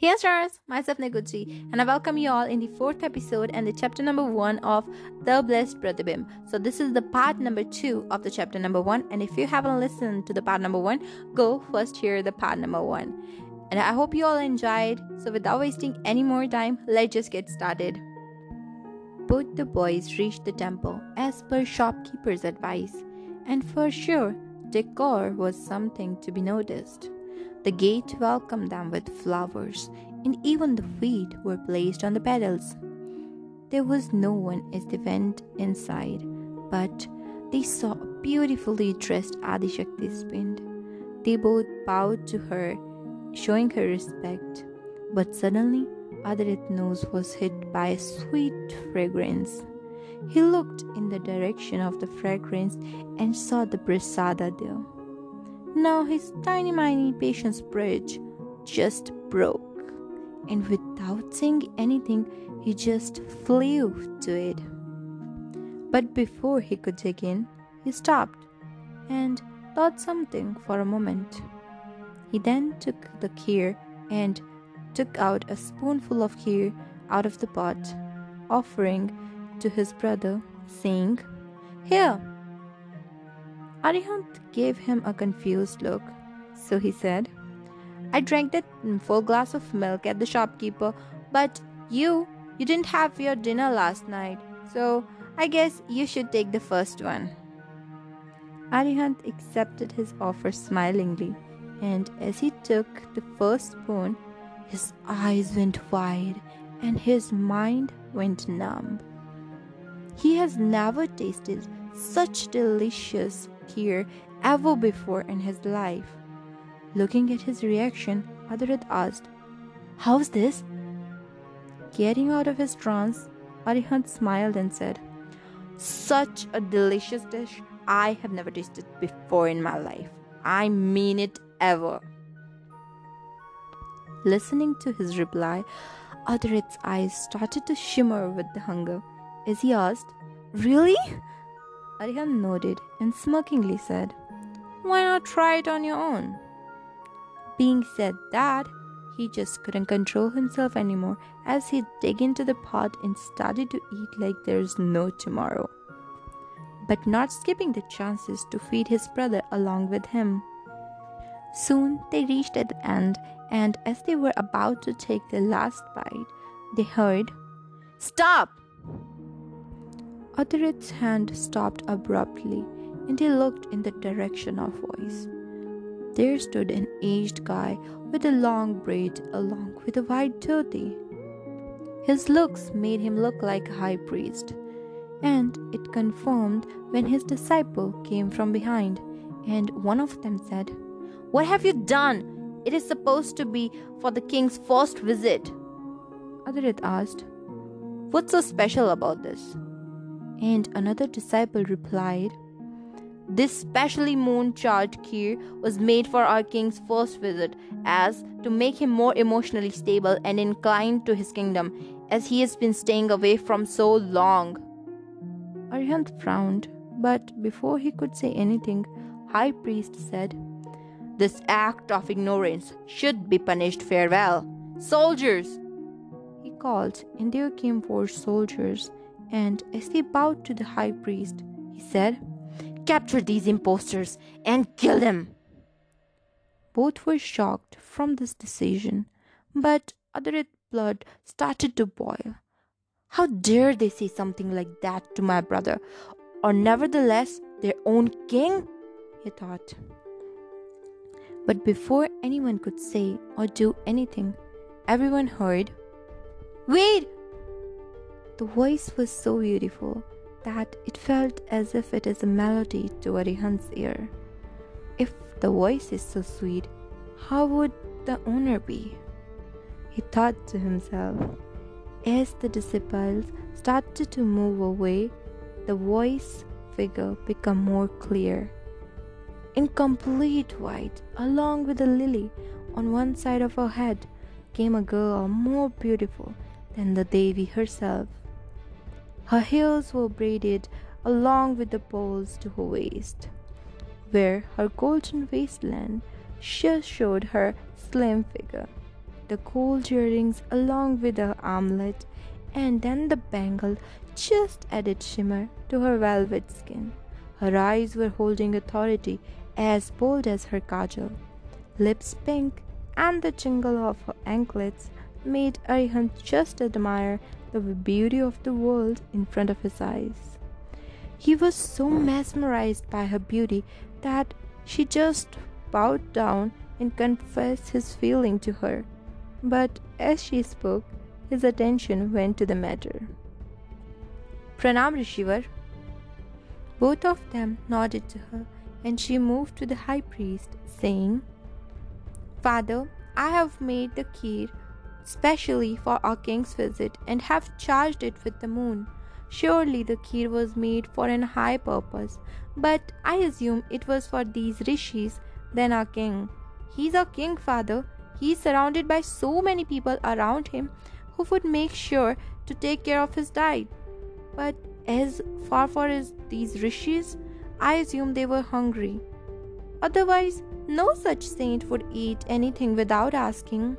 Hey stars, myself Neguchi, and I welcome you all in the fourth episode and the chapter number one of The Blessed Pratibimb. So this is the part number two of the chapter number one, and if you haven't listened to the part number one, go first hear the part number one. And I hope you all enjoyed. So without wasting any more time, let's just get started. Both the boys reached the temple as per shopkeeper's advice, and for sure, decor was something to be noticed. The gate welcomed them with flowers, and even the feet were placed on the pedals. There was no one as they went inside, but they saw a beautifully dressed Adishakti spind. They both bowed to her, showing her respect. But suddenly, Adirit's nose was hit by a sweet fragrance. He looked in the direction of the fragrance and saw the prasada there. Now his tiny miny patience bridge just broke, and without saying anything, he just flew to it. But before he could dig in, he stopped and thought something for a moment. He then took the kheer and took out a spoonful of kheer out of the pot, offering to his brother, saying, Here, Arihant gave him a confused look. So he said, I drank that full glass of milk at the shopkeeper, but you, you didn't have your dinner last night, so I guess you should take the first one. Arihant accepted his offer smilingly, and as he took the first spoon, his eyes went wide and his mind went numb. He has never tasted such delicious kheer ever before in his life. Looking at his reaction, Adarit asked, How's this? Getting out of his trance, Arihant smiled and said, Such a delicious dish I have never tasted before in my life. I mean it ever. Listening to his reply, Adarit's eyes started to shimmer with the hunger as he asked, Really? Arihant nodded and smirkingly said, Why not try it on your own? Being said that, he just couldn't control himself anymore as he dug into the pot and started to eat like there's no tomorrow. But not skipping the chances to feed his brother along with him. Soon they reached at the end, and as they were about to take the last bite, they heard, Stop! Adarit's hand stopped abruptly, and he looked in the direction of voice. There stood an aged guy with a long braid along with a white dhoti. His looks made him look like a high priest, and it confirmed when his disciple came from behind, and one of them said, What have you done? It is supposed to be for the king's first visit. Adarit asked, What's so special about this? And another disciple replied, This specially moon charged kheer was made for our king's first visit, as to make him more emotionally stable and inclined to his kingdom, as he has been staying away from so long. Arihant frowned, but before he could say anything, High Priest said, This act of ignorance should be punished farewell. Soldiers! He called, and there came four soldiers and as they bowed to the high priest, he said, Capture these impostors and kill them. Both were shocked from this decision, but Adarit's blood started to boil. How dare they say something like that to my brother, or nevertheless their own king? He thought. But before anyone could say or do anything, everyone heard, Wait! The voice was so beautiful that it felt as if it is a melody to Arihant's ear. If the voice is so sweet, how would the owner be? He thought to himself. As the disciples started to move away, the voice figure became more clear. In complete white, along with a lily on one side of her head, came a girl more beautiful than the Devi herself. Her heels were braided along with the bows to her waist, where her golden waistline just showed her slim figure. the gold earrings along with her armlet, and then the bangle just added shimmer to her velvet skin. Her eyes were holding authority as bold as her kajal. Lips pink and the jingle of her anklets made Arihant just admire the beauty of the world in front of his eyes. He was so mesmerized by her beauty that she just bowed down and confessed his feeling to her. But as she spoke, his attention went to the matter. Pranam Rishivar. Both of them nodded to her, and she moved to the high priest, saying, Father, I have made the kheer specially for our king's visit and have charged it with the moon. Surely the kheer was made for an high purpose, but I assume it was for these rishis, then our king. He's our king, father. He's surrounded by so many people around him who would make sure to take care of his diet. But as far for as these rishis, I assume they were hungry. Otherwise, no such saint would eat anything without asking.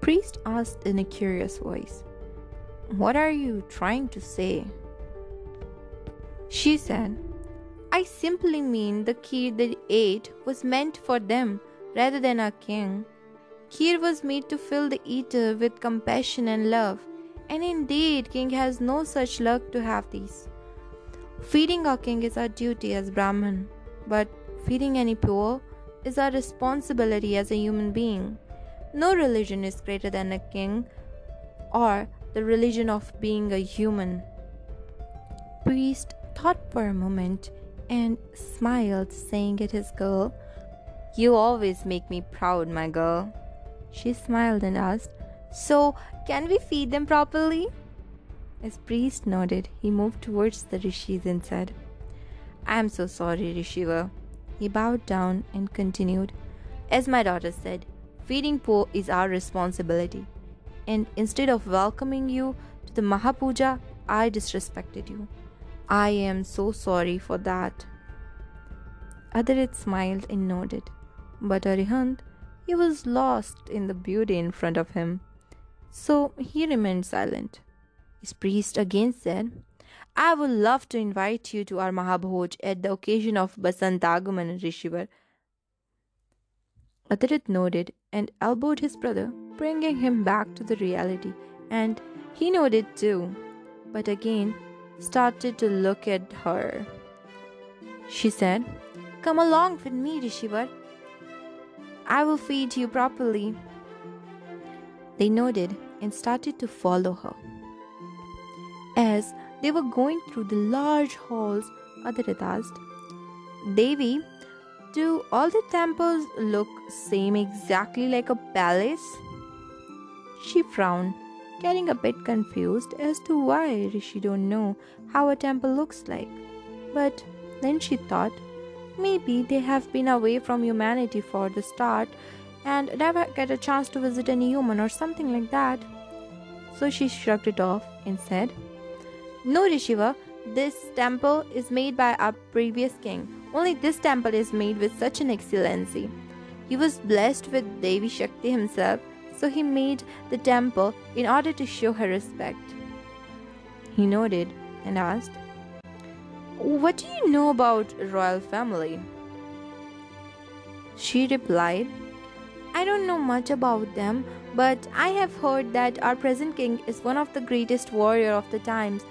Priest asked in a curious voice, What are you trying to say? She said, I simply mean the kheer they ate was meant for them rather than our king. Kheer was made to fill the eater with compassion and love, and indeed, king has no such luck to have these. Feeding our king is our duty as Brahman, but feeding any poor is our responsibility as a human being. No religion is greater than a king or the religion of being a human. Priest thought for a moment and smiled, saying at his girl, You always make me proud, my girl. She smiled and asked, So, can we feed them properly? As priest nodded, he moved towards the rishis and said, I am so sorry, Rishiva. He bowed down and continued, As my daughter said, feeding poor is our responsibility. And instead of welcoming you to the Mahapuja, I disrespected you. I am so sorry for that. Adharit smiled and nodded, but Arihant, he was lost in the beauty in front of him. So he remained silent. His priest again said, I would love to invite you to our Mahabhoj at the occasion of Basantagaman Rishivar. Adharit nodded and elbowed his brother, bringing him back to the reality, and he nodded too. But again, started to look at her. She said, Come along with me, Rishivar. I will feed you properly. They nodded and started to follow her. As they were going through the large halls, Adharit asked, Devi, do all the temples look same exactly like a palace? She frowned getting a bit confused as to why Rishi don't know how a temple looks like. But then she thought, maybe they have been away from humanity for the start and never get a chance to visit any human or something like that. So she shrugged it off and said, No, Rishiva, this temple is made by our previous king. Only this temple is made with such an excellency. He was blessed with Devi Shakti himself so he made the temple in order to show her respect. He nodded and asked, What do you know about royal family? She replied, I don't know much about them, but I have heard that our present king is one of the greatest warrior of the times.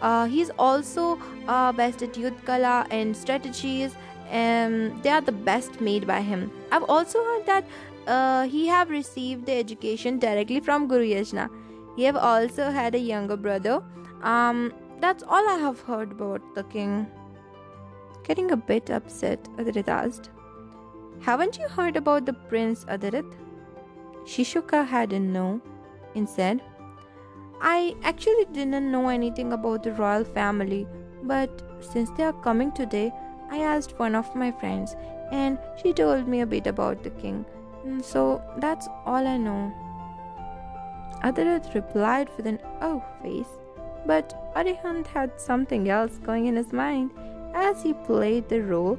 Uh, he's also uh, best at yuddh kala and strategies and they are the best made by him. I've also heard that uh, he have received the education directly from Guru Yajna. He have also had a younger brother. Um, that's all I have heard about the king. Getting a bit upset, Adharit asked, Haven't you heard about the prince, Adharit? She shook her head in no and said, I actually didn't know anything about the royal family, but since they are coming today, I asked one of my friends and she told me a bit about the king. Mm, so that's all I know. Adharit replied with an oh face, but Arihant had something else going in his mind as he played the role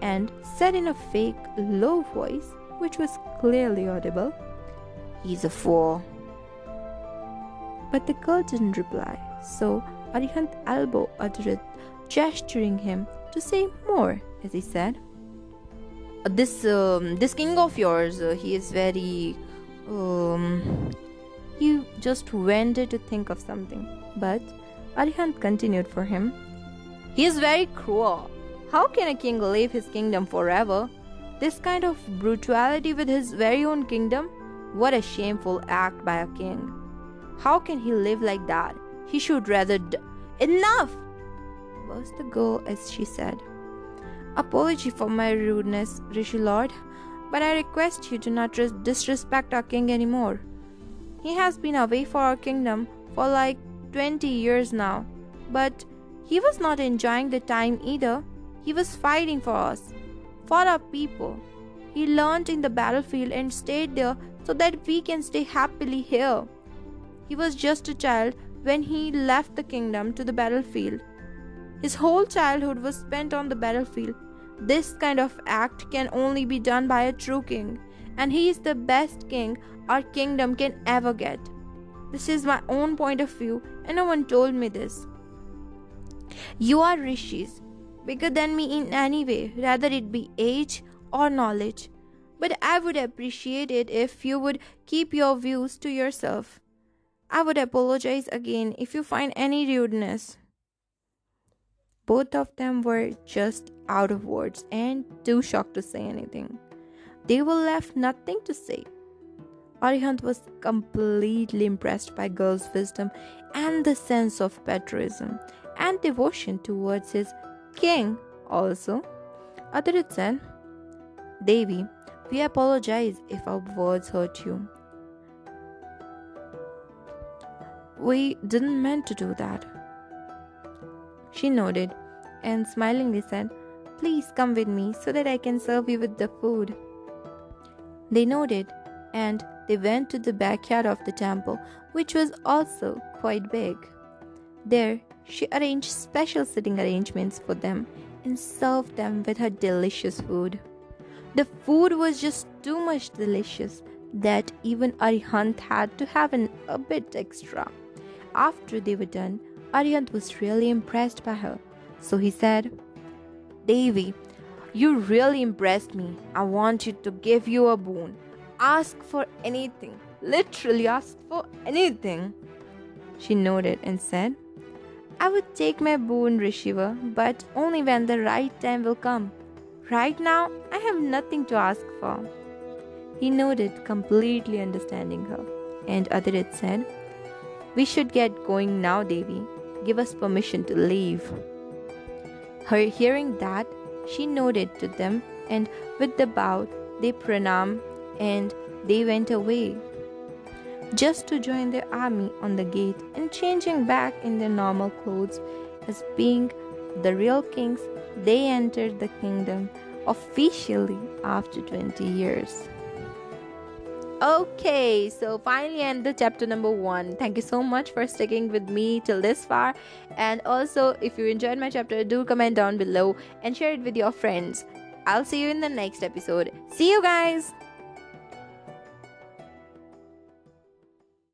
and said in a fake low voice, which was clearly audible, He's a fool. But the girl didn't reply, so Arihant elbowed Adrit, gesturing him to say more, as he said, "This um, this king of yours, uh, he is very um." He just wanted to think of something, but Arihant continued for him. He is very cruel. How can a king leave his kingdom forever? This kind of brutality with his very own kingdom? What a shameful act by a king. How can he live like that? He should rather. D- Enough! burst the girl as she said. Apology for my rudeness, Rishi Lord, but I request you do not disrespect our king anymore. He has been away for our kingdom for like 20 years now, but he was not enjoying the time either. He was fighting for us, for our people. He learned in the battlefield and stayed there so that we can stay happily here. He was just a child when he left the kingdom to the battlefield. His whole childhood was spent on the battlefield. This kind of act can only be done by a true king, and he is the best king our kingdom can ever get. This is my own point of view, and no one told me this. You are rishis, bigger than me in any way, rather it be age or knowledge. But I would appreciate it if you would keep your views to yourself. I would apologize again if you find any rudeness. Both of them were just out of words and too shocked to say anything. They were left nothing to say. Arihant was completely impressed by girl's wisdom and the sense of patriotism and devotion towards his king also. Adrit said, Devi, we apologize if our words hurt you. We didn't mean to do that. She nodded and smilingly said, Please come with me so that I can serve you with the food. They nodded and they went to the backyard of the temple, which was also quite big. There, she arranged special sitting arrangements for them and served them with her delicious food. The food was just too much delicious that even Arihant had to have an, a bit extra. After they were done, Arihant was really impressed by her. So he said, Devi, you really impressed me. I wanted to give you a boon. Ask for anything. Literally ask for anything. She nodded and said, I would take my boon, Rishiva, but only when the right time will come. Right now, I have nothing to ask for. He nodded, completely understanding her, and Adirit said, We should get going now, Devi. Give us permission to leave. Her hearing that, she nodded to them, and with the bow, they pranam and they went away just to join their army on the gate and changing back in their normal clothes as being the real kings they entered the kingdom officially after 20 years okay so finally end the chapter number one. Thank you so much for sticking with me till this far. And also if you enjoyed my chapter do comment down below and share it with your friends. I'll see you in the next episode. See you guys